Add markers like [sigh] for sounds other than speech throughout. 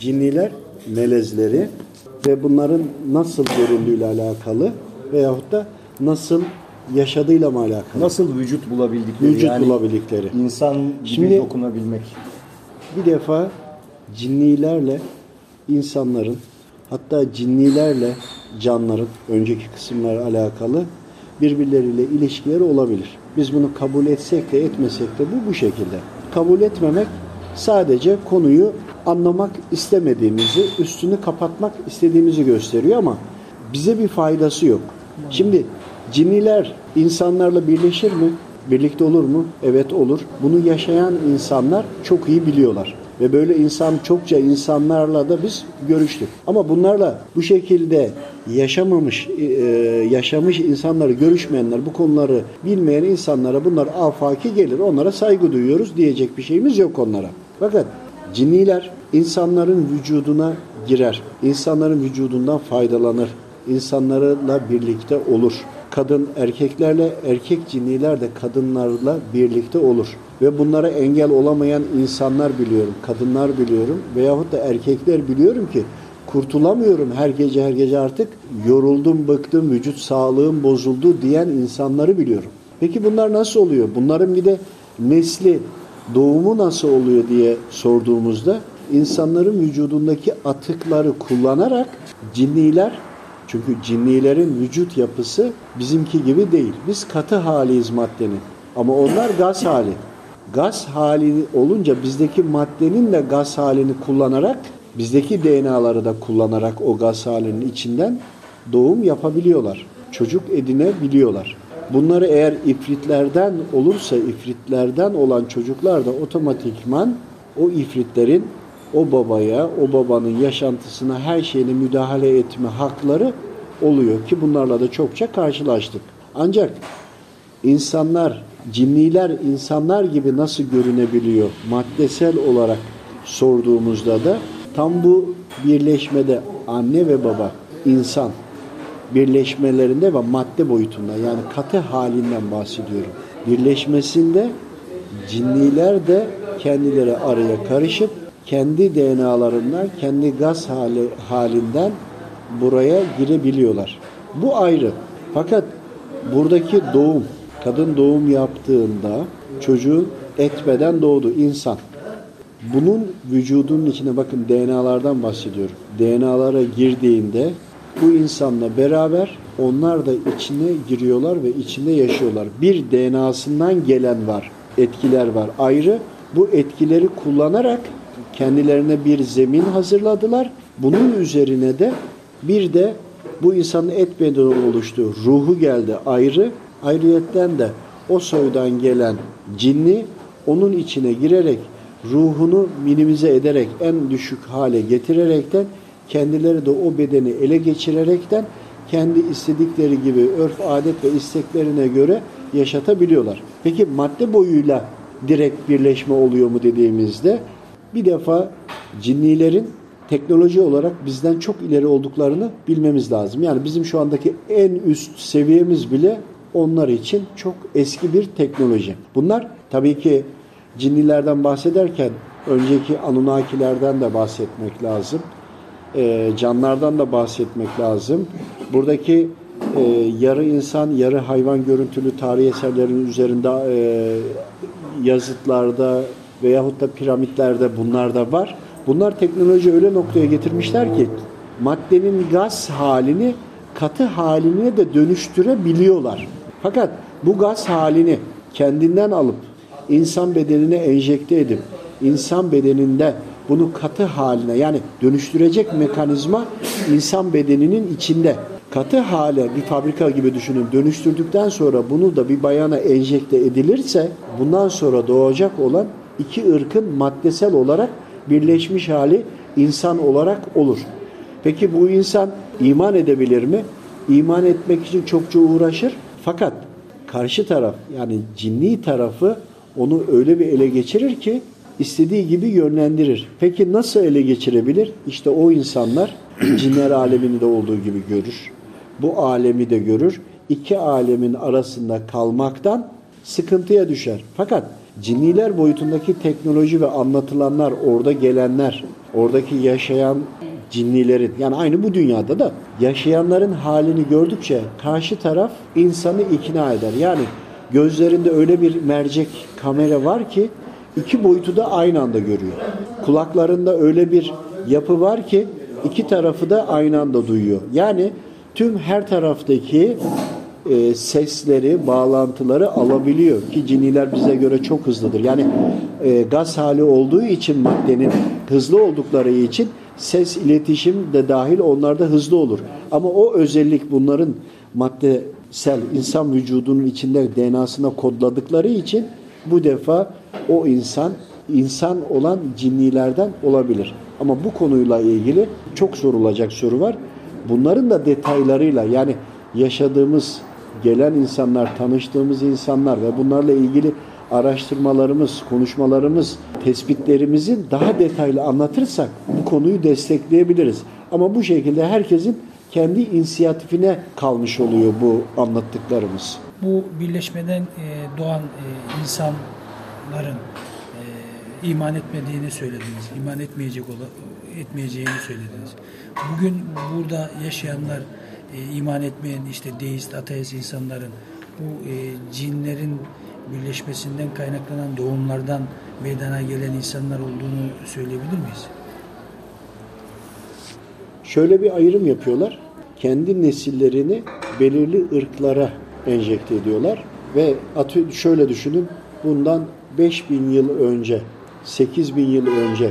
cinniler melezleri ve bunların nasıl göründüğüyle alakalı veyahut da nasıl yaşadığıyla mı alakalı? Nasıl vücut bulabildikleri Vücut yani bulabildikleri. insan gibi Şimdi- dokunabilmek. Bir defa cinnilerle insanların hatta cinnilerle canların önceki kısımlar alakalı birbirleriyle ilişkileri olabilir. Biz bunu kabul etsek de etmesek de bu bu şekilde. Kabul etmemek sadece konuyu anlamak istemediğimizi, üstünü kapatmak istediğimizi gösteriyor ama bize bir faydası yok. Şimdi cinniler insanlarla birleşir mi? Birlikte olur mu? Evet olur. Bunu yaşayan insanlar çok iyi biliyorlar. Ve böyle insan çokça insanlarla da biz görüştük. Ama bunlarla bu şekilde yaşamamış, e, yaşamış insanları görüşmeyenler, bu konuları bilmeyen insanlara bunlar afaki gelir. Onlara saygı duyuyoruz diyecek bir şeyimiz yok onlara. Fakat cinniler insanların vücuduna girer. İnsanların vücudundan faydalanır. İnsanlarla birlikte olur. Kadın erkeklerle, erkek cinniler de kadınlarla birlikte olur. Ve bunlara engel olamayan insanlar biliyorum, kadınlar biliyorum veyahut da erkekler biliyorum ki kurtulamıyorum her gece her gece artık yoruldum, bıktım, vücut sağlığım bozuldu diyen insanları biliyorum. Peki bunlar nasıl oluyor? Bunların bir de nesli, doğumu nasıl oluyor diye sorduğumuzda insanların vücudundaki atıkları kullanarak cinniler çünkü cinnilerin vücut yapısı bizimki gibi değil. Biz katı haliyiz maddenin. Ama onlar gaz hali. Gaz hali olunca bizdeki maddenin de gaz halini kullanarak bizdeki DNA'ları da kullanarak o gaz halinin içinden doğum yapabiliyorlar. Çocuk edinebiliyorlar. Bunları eğer ifritlerden olursa ifritlerden olan çocuklar da otomatikman o ifritlerin o babaya, o babanın yaşantısına her şeyine müdahale etme hakları oluyor ki bunlarla da çokça karşılaştık. Ancak insanlar, cinniler insanlar gibi nasıl görünebiliyor maddesel olarak sorduğumuzda da tam bu birleşmede anne ve baba insan birleşmelerinde ve madde boyutunda yani katı halinden bahsediyorum. Birleşmesinde cinniler de kendileri araya karışıp kendi DNA'larından, kendi gaz hali, halinden buraya girebiliyorlar. Bu ayrı. Fakat buradaki doğum, kadın doğum yaptığında çocuğun etmeden doğdu insan. Bunun vücudunun içine bakın DNA'lardan bahsediyorum. DNA'lara girdiğinde bu insanla beraber onlar da içine giriyorlar ve içinde yaşıyorlar. Bir DNA'sından gelen var, etkiler var. Ayrı bu etkileri kullanarak kendilerine bir zemin hazırladılar. Bunun üzerine de bir de bu insanın et bedeni oluştu. Ruhu geldi ayrı. Ayrıyetten de o soydan gelen cinni onun içine girerek ruhunu minimize ederek en düşük hale getirerekten kendileri de o bedeni ele geçirerekten kendi istedikleri gibi örf, adet ve isteklerine göre yaşatabiliyorlar. Peki madde boyuyla direkt birleşme oluyor mu dediğimizde bir defa cinnilerin teknoloji olarak bizden çok ileri olduklarını bilmemiz lazım. Yani bizim şu andaki en üst seviyemiz bile onlar için çok eski bir teknoloji. Bunlar tabii ki cinnilerden bahsederken önceki Anunnakilerden de bahsetmek lazım. E, canlardan da bahsetmek lazım. Buradaki e, yarı insan, yarı hayvan görüntülü tarih eserlerinin üzerinde e, yazıtlarda veyahut da piramitlerde bunlar da var. Bunlar teknoloji öyle noktaya getirmişler ki maddenin gaz halini katı haline de dönüştürebiliyorlar. Fakat bu gaz halini kendinden alıp insan bedenine enjekte edip insan bedeninde bunu katı haline yani dönüştürecek mekanizma insan bedeninin içinde katı hale bir fabrika gibi düşünün dönüştürdükten sonra bunu da bir bayana enjekte edilirse bundan sonra doğacak olan iki ırkın maddesel olarak birleşmiş hali insan olarak olur. Peki bu insan iman edebilir mi? İman etmek için çokça uğraşır. Fakat karşı taraf yani cinni tarafı onu öyle bir ele geçirir ki istediği gibi yönlendirir. Peki nasıl ele geçirebilir? İşte o insanlar [clears throat] cinler alemini de olduğu gibi görür. Bu alemi de görür. İki alemin arasında kalmaktan sıkıntıya düşer. Fakat cinniler boyutundaki teknoloji ve anlatılanlar, orada gelenler, oradaki yaşayan cinnilerin yani aynı bu dünyada da yaşayanların halini gördükçe karşı taraf insanı ikna eder. Yani gözlerinde öyle bir mercek kamera var ki iki boyutu da aynı anda görüyor. Kulaklarında öyle bir yapı var ki iki tarafı da aynı anda duyuyor. Yani tüm her taraftaki e, sesleri, bağlantıları alabiliyor ki ciniler bize göre çok hızlıdır. Yani e, gaz hali olduğu için maddenin hızlı oldukları için ses iletişim de dahil onlarda hızlı olur. Ama o özellik bunların maddesel insan vücudunun içinde DNA'sına kodladıkları için bu defa o insan insan olan cinnilerden olabilir. Ama bu konuyla ilgili çok sorulacak soru var. Bunların da detaylarıyla yani yaşadığımız gelen insanlar, tanıştığımız insanlar ve bunlarla ilgili araştırmalarımız, konuşmalarımız, tespitlerimizi daha detaylı anlatırsak bu konuyu destekleyebiliriz. Ama bu şekilde herkesin kendi inisiyatifine kalmış oluyor bu anlattıklarımız. Bu birleşmeden e, doğan e, insanların e, iman etmediğini söylediniz. İman etmeyecek etmeyeceğini söylediniz. Bugün burada yaşayanlar iman etmeyen işte deist, ateist insanların bu cinlerin birleşmesinden kaynaklanan doğumlardan meydana gelen insanlar olduğunu söyleyebilir miyiz? Şöyle bir ayrım yapıyorlar. Kendi nesillerini belirli ırklara enjekte ediyorlar ve şöyle düşünün bundan 5000 yıl önce 8000 yıl önce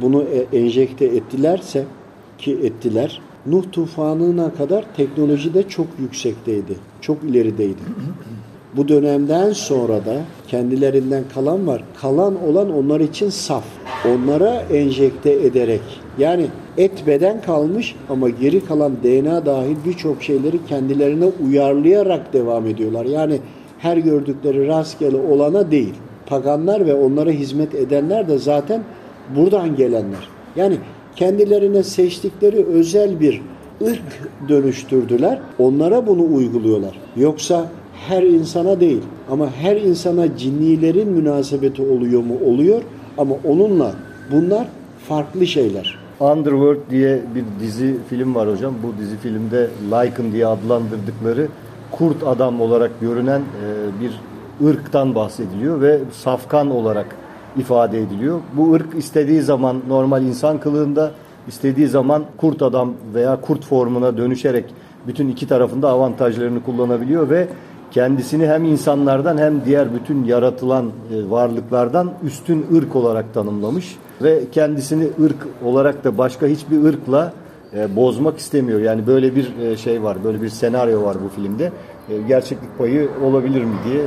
bunu e, enjekte ettilerse ki ettiler Nuh tufanına kadar teknoloji de çok yüksekteydi. Çok ilerideydi. Bu dönemden sonra da kendilerinden kalan var. Kalan olan onlar için saf. Onlara enjekte ederek yani et beden kalmış ama geri kalan DNA dahil birçok şeyleri kendilerine uyarlayarak devam ediyorlar. Yani her gördükleri rastgele olana değil. Paganlar ve onlara hizmet edenler de zaten buradan gelenler. Yani kendilerine seçtikleri özel bir ırk dönüştürdüler. Onlara bunu uyguluyorlar. Yoksa her insana değil ama her insana cinnilerin münasebeti oluyor mu? Oluyor ama onunla bunlar farklı şeyler. Underworld diye bir dizi film var hocam. Bu dizi filmde Lycan diye adlandırdıkları kurt adam olarak görünen e, bir ırktan bahsediliyor ve safkan olarak ifade ediliyor. Bu ırk istediği zaman normal insan kılığında, istediği zaman kurt adam veya kurt formuna dönüşerek bütün iki tarafında avantajlarını kullanabiliyor ve kendisini hem insanlardan hem diğer bütün yaratılan e, varlıklardan üstün ırk olarak tanımlamış ve kendisini ırk olarak da başka hiçbir ırkla e, bozmak istemiyor. Yani böyle bir e, şey var, böyle bir senaryo var bu filmde. Gerçeklik payı olabilir mi diye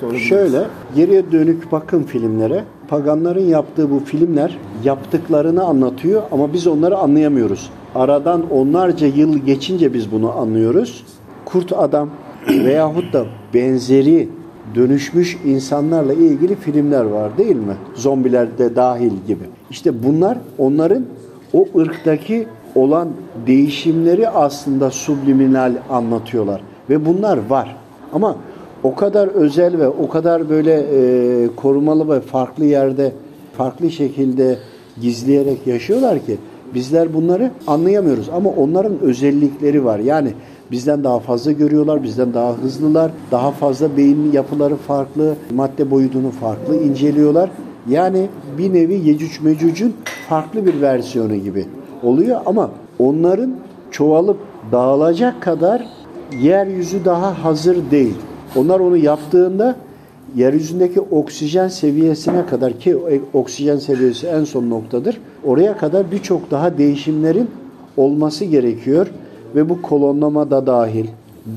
sorabiliriz. Şöyle, geriye dönük bakın filmlere. Paganların yaptığı bu filmler yaptıklarını anlatıyor ama biz onları anlayamıyoruz. Aradan onlarca yıl geçince biz bunu anlıyoruz. Kurt adam [clears throat] veyahut da benzeri dönüşmüş insanlarla ilgili filmler var değil mi? Zombiler de dahil gibi. İşte bunlar onların o ırktaki olan değişimleri aslında subliminal anlatıyorlar. Ve bunlar var. Ama o kadar özel ve o kadar böyle e, korumalı ve farklı yerde, farklı şekilde gizleyerek yaşıyorlar ki bizler bunları anlayamıyoruz. Ama onların özellikleri var. Yani Bizden daha fazla görüyorlar, bizden daha hızlılar, daha fazla beyin yapıları farklı, madde boyutunu farklı inceliyorlar. Yani bir nevi Yecüc Mecüc'ün farklı bir versiyonu gibi oluyor ama onların çoğalıp dağılacak kadar yeryüzü daha hazır değil. Onlar onu yaptığında yeryüzündeki oksijen seviyesine kadar ki oksijen seviyesi en son noktadır. Oraya kadar birçok daha değişimlerin olması gerekiyor ve bu kolonlama da dahil,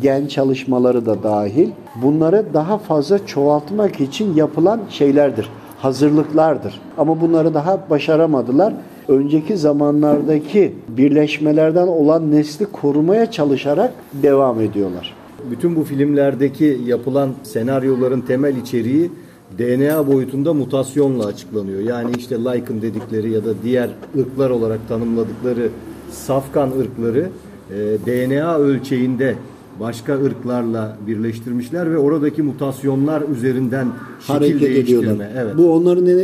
gen çalışmaları da dahil bunları daha fazla çoğaltmak için yapılan şeylerdir, hazırlıklardır. Ama bunları daha başaramadılar. Önceki zamanlardaki birleşmelerden olan nesli korumaya çalışarak devam ediyorlar. Bütün bu filmlerdeki yapılan senaryoların temel içeriği DNA boyutunda mutasyonla açıklanıyor. Yani işte Lycan dedikleri ya da diğer ırklar olarak tanımladıkları safkan ırkları e, DNA ölçeğinde başka ırklarla birleştirmişler ve oradaki mutasyonlar üzerinden hareket ediyorlar. Evet. Bu onların e,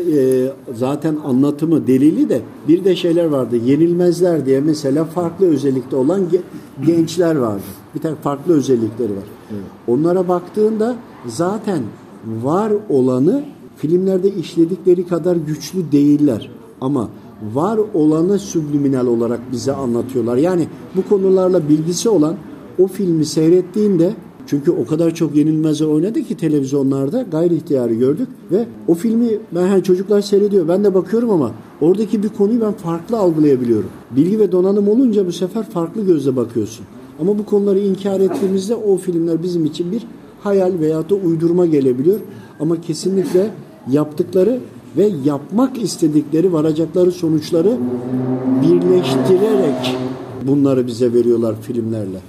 zaten anlatımı, delili de bir de şeyler vardı. Yenilmezler diye mesela farklı özellikte olan ge- gençler vardı. Bir tane farklı özellikleri var. Onlara baktığında zaten var olanı filmlerde işledikleri kadar güçlü değiller. Ama var olanı subliminal olarak bize anlatıyorlar. Yani bu konularla bilgisi olan o filmi seyrettiğinde çünkü o kadar çok yenilmezler oynadı ki televizyonlarda gayri ihtiyari gördük ve o filmi ben hani çocuklar seyrediyor ben de bakıyorum ama oradaki bir konuyu ben farklı algılayabiliyorum. Bilgi ve donanım olunca bu sefer farklı gözle bakıyorsun. Ama bu konuları inkar ettiğimizde o filmler bizim için bir hayal veya da uydurma gelebiliyor. Ama kesinlikle yaptıkları ve yapmak istedikleri varacakları sonuçları birleştirerek bunları bize veriyorlar filmlerle.